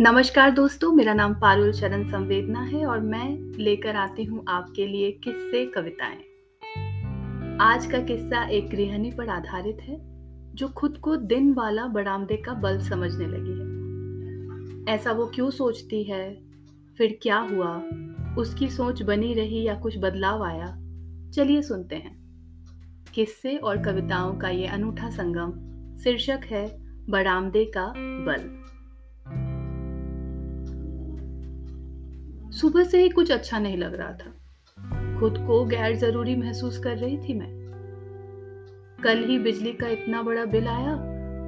नमस्कार दोस्तों, मेरा नाम पारुल शरण संवेदना है और मैं लेकर आती हूँ आपके लिए किस्से कविताएँ। आज का किस्सा एक गृहिणी पर आधारित है, जो खुद को दिन वाला बरामदे का बल्ब समझने लगी है। ऐसा वो क्यों सोचती है? फिर क्या हुआ? उसकी सोच बनी रही या कुछ बदलाव आया? चलिए सुनते हैं। किस्से और कविताओं का ये अनूठा संगम शीर्षक है, बरामदे का बल्ब सुबह से ही कुछ अच्छा नहीं लग रहा था। खुद को गैर ज़रूरी महसूस कर रही थी मैं। कल ही बिजली का इतना बड़ा बिल आया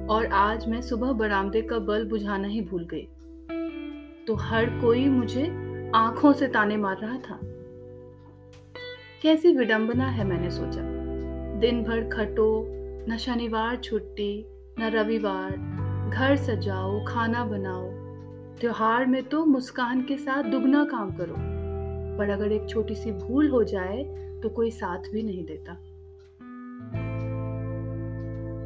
और आज मैं सुबह बरामदे का बल्ब बुझाना ही भूल गई। तो हर कोई मुझे आँखों से ताने मार रहा था। कैसी विडंबना है मैंने सोचा। दिन भर खटो, न शनिवार छुट्टी, न रविवार। घर सजाओ, खाना बनाओ त्योहार में तो मुस्कान के साथ दुगना काम करो। पर अगर एक छोटी सी भूल हो जाए तो कोई साथ भी नहीं देता।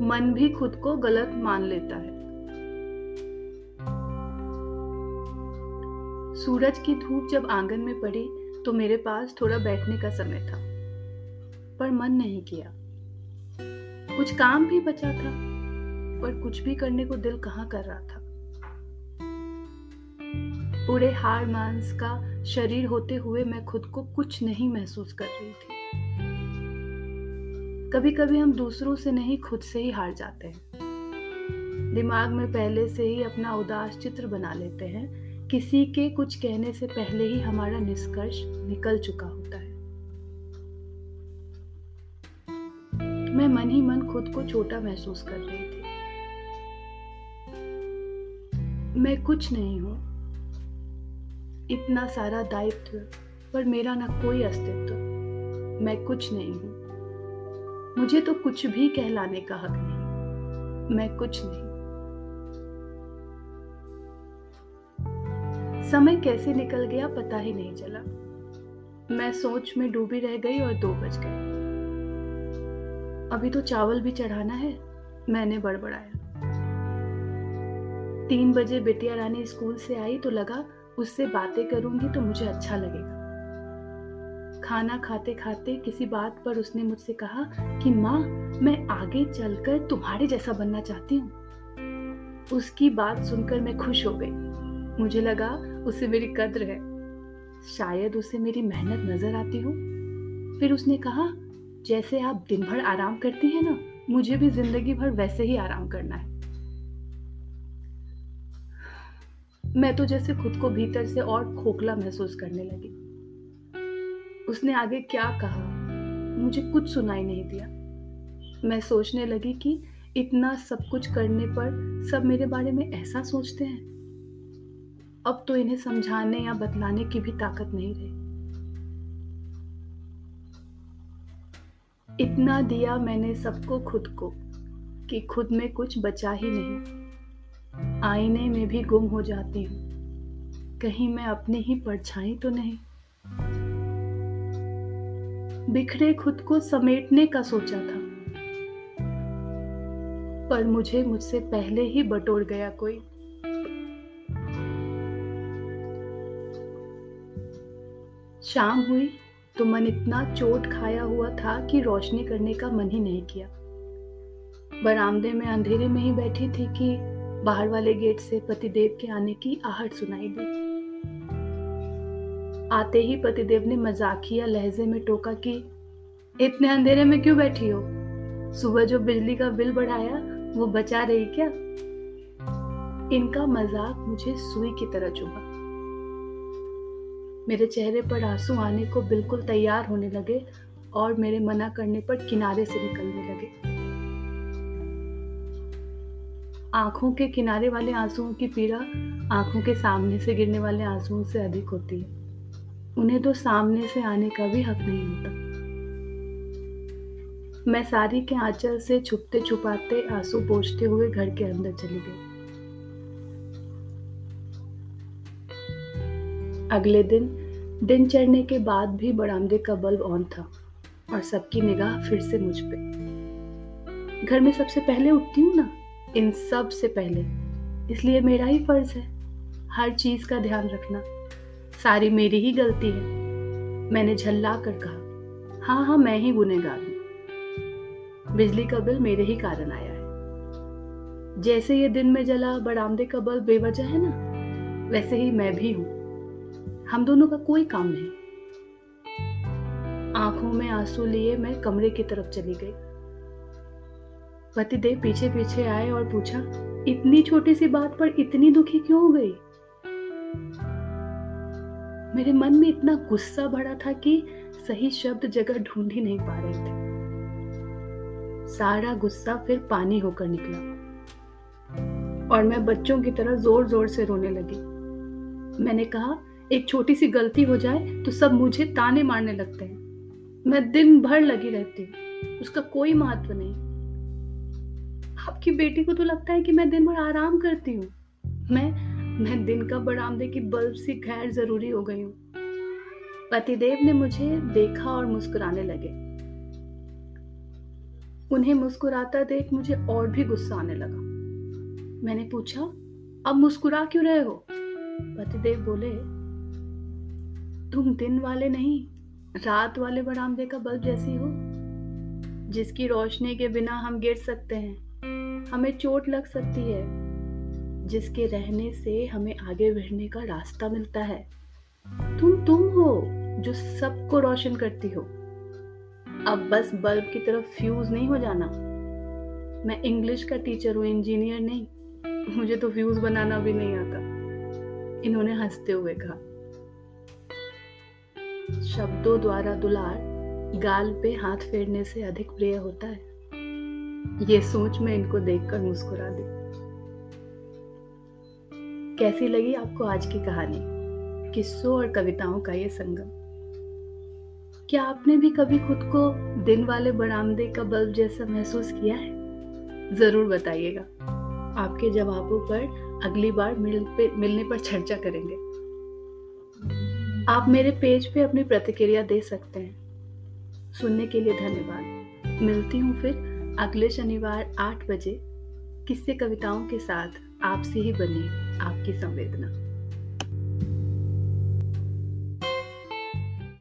मन भी खुद को गलत मान लेता है। सूरज की धूप जब आँगन में पड़ी तो मेरे पास थोड़ा बैठने का समय था। पर मन नहीं किया। कुछ काम भी बचा था, पर कुछ भी करने को दिल कहाँ कर रहा था। पूरे हार मांस का शरीर होते हुए मैं खुद को कुछ नहीं महसूस कर रही थी। कभी कभी हम दूसरों से नहीं, खुद से ही हार जाते हैं। दिमाग में पहले से ही अपना उदास चित्र बना लेते हैं। किसी के कुछ कहने से पहले ही हमारा निष्कर्ष निकल चुका होता है। मैं मन ही मन खुद को छोटा महसूस कर रही थी। मैं कुछ नहीं हूँ। इतना सारा दायित्व पर मेरा ना कोई अस्तित्व। मैं कुछ नहीं हूँ। मुझे तो कुछ भी कहलाने का हक नहीं। मैं कुछ नहीं। समय कैसे निकल गया पता ही नहीं चला। मैं सोच में डूबी रह गई और दो बज गए। अभी तो चावल भी चढ़ाना है, मैंने बड़बड़ाया। तीन बजे बेटिया रानी स्कूल से आई तो लगा उससे बातें करूँगी तो मुझे अच्छा लगेगा। खाना खाते खाते किसी बात पर उसने मुझसे कहा कि, माँ, मैं आगे चलकर तुम्हारे जैसा बनना चाहती हूँ। उसकी बात सुनकर मैं खुश हो गई। मुझे लगा उसे मेरी कद्र है। शायद उसे मेरी मेहनत नज़र आती हो। फिर उसने कहा, जैसे आप दिन भर आराम करती हैं ना, मुझे भी ज़िंदगी भर वैसे ही आराम करना है। मैं तो जैसे खुद को भीतर से और खोखला महसूस करने लगी। उसने आगे क्या कहा? मुझे कुछ सुनाई नहीं दिया। मैं सोचने लगी कि इतना सब कुछ करने पर सब मेरे बारे में ऐसा सोचते हैं। अब तो इन्हें समझाने या बतलाने की भी ताकत नहीं रही। इतना दिया मैंने सबको खुद को कि खुद में कुछ बचा ही नहीं। आईने में भी गुम हो जाती हूँ। कहीं मैं अपनी ही परछाई तो नहीं। बिखरे खुद को समेटने का सोचा था। पर मुझे मुझसे पहले ही बटोर गया कोई। शाम हुई तो मन इतना चोट खाया हुआ था कि रोशनी करने का मन ही नहीं किया। बरामदे में अंधेरे में ही बैठी थी कि बाहर वाले गेट से पतिदेव के आने की आहट सुनाई दी। आते ही पतिदेव ने मजाकिया लहजे में टोका कि, इतने अंधेरे में क्यों बैठी हो? सुबह जो बिजली का बिल बढ़ाया, वो बचा रही क्या? इनका मज़ाक मुझे सुई की तरह चुभा। मेरे चेहरे पर आँसू आने को बिल्कुल तैयार होने लगे और मेरे मना करने पर किनारे से निकलने लगे। आँखों के किनारे वाले आंसुओं की पीड़ा आँखों के सामने से गिरने वाले आंसुओं से अधिक होती है। उन्हें तो सामने से आने का भी हक नहीं होता। मैं सारी के आंचल से छुपते छुपाते आँसू पोछते हुए घर के अंदर चली गई। अगले दिन दिन चढ़ने के बाद भी बरामदे का बल्ब ऑन था और सबकी निगाह फिर से मुझ पे। घर में सबसे पहले उठती हूँ ना? इन सबसे पहले। इसलिए मेरा ही फ़र्ज़ है हर चीज़ का ध्यान रखना। सारी मेरी ही गलती है, मैंने झल्ला कर कहा। हाँ हाँ मैं ही गुनेगार हूँ। बिजली का बिल मेरे ही कारण आया है। जैसे ये दिन में जला, बरामदे का बल्ब बेवजह है ना, वैसे ही मैं भी हूँ। हम दोनों का कोई काम नहीं। आँखों में आँसू लिए मैं कमरे की तरफ़ चली गई। पतिदेव पीछे पीछे आए और पूछा, इतनी छोटी सी बात पर इतनी दुखी क्यों हो गई? मेरे मन में इतना गुस्सा भरा था कि सही शब्द जगह ढूंढ ही नहीं पा रहे थे। सारा गुस्सा फिर पानी होकर निकला और मैं बच्चों की तरह ज़ोर ज़ोर से रोने लगी। मैंने कहा, एक छोटी सी गलती हो जाए तो सब मुझे ताने मारने लगते हैं। मैं दिन भर लगी रहती हूँ, उसका कोई महत्व नहीं। आपकी बेटी को तो लगता है कि मैं दिन भर आराम करती हूँ। मैं मैं दिन का बरामदे की बल्ब सी खैर ज़रूरी हो गई हूँ। पतिदेव ने मुझे देखा और मुस्कुराने लगे। उन्हें मुस्कुराता देख मुझे और भी गुस्सा आने लगा। मैंने पूछा, अब मुस्कुरा क्यों रहे हो? पतिदेव बोले, तुम दिन वाले नहीं, रात वाले बरामदे का बल्ब जैसी हो, जिसकी रोशनी के बिना हम गिर सकते हैं। हमें चोट लग सकती है, जिसके रहने से हमें आगे बढ़ने का रास्ता मिलता है। तुम तुम हो जो सबको रोशन करती हो। अब बस बल्ब की तरफ़ फ्यूज नहीं हो जाना। मैं इंग्लिश का टीचर हूँ इंजीनियर नहीं। मुझे तो फ्यूज बनाना भी नहीं आता। इन्होंने हँसते हुए कहा। शब्दों द्वारा दुलार गाल पे हाथ फेरने से अधिक प्रिय होता है। ये सोच मैं इनको देखकर मुस्कुरा दी। कैसी लगी आपको आज की कहानी? किस्सों और कविताओं का ये संगम। क्या आपने भी कभी खुद को दिन वाले बरामदे का बल्ब जैसा महसूस किया है? ज़रूर बताइएगा। आपके जवाबों पर अगली बार मिल पे, मिलने पर चर्चा करेंगे। आप मेरे पेज पे अपनी प्रतिक्रिया दे सकते हैं। सुनने के लिए धन्यवाद। मिलती हूँ फिर अगले शनिवार आठ बजे किस्से कविताओं के साथ आपसे ही बनी आपकी संवेदना।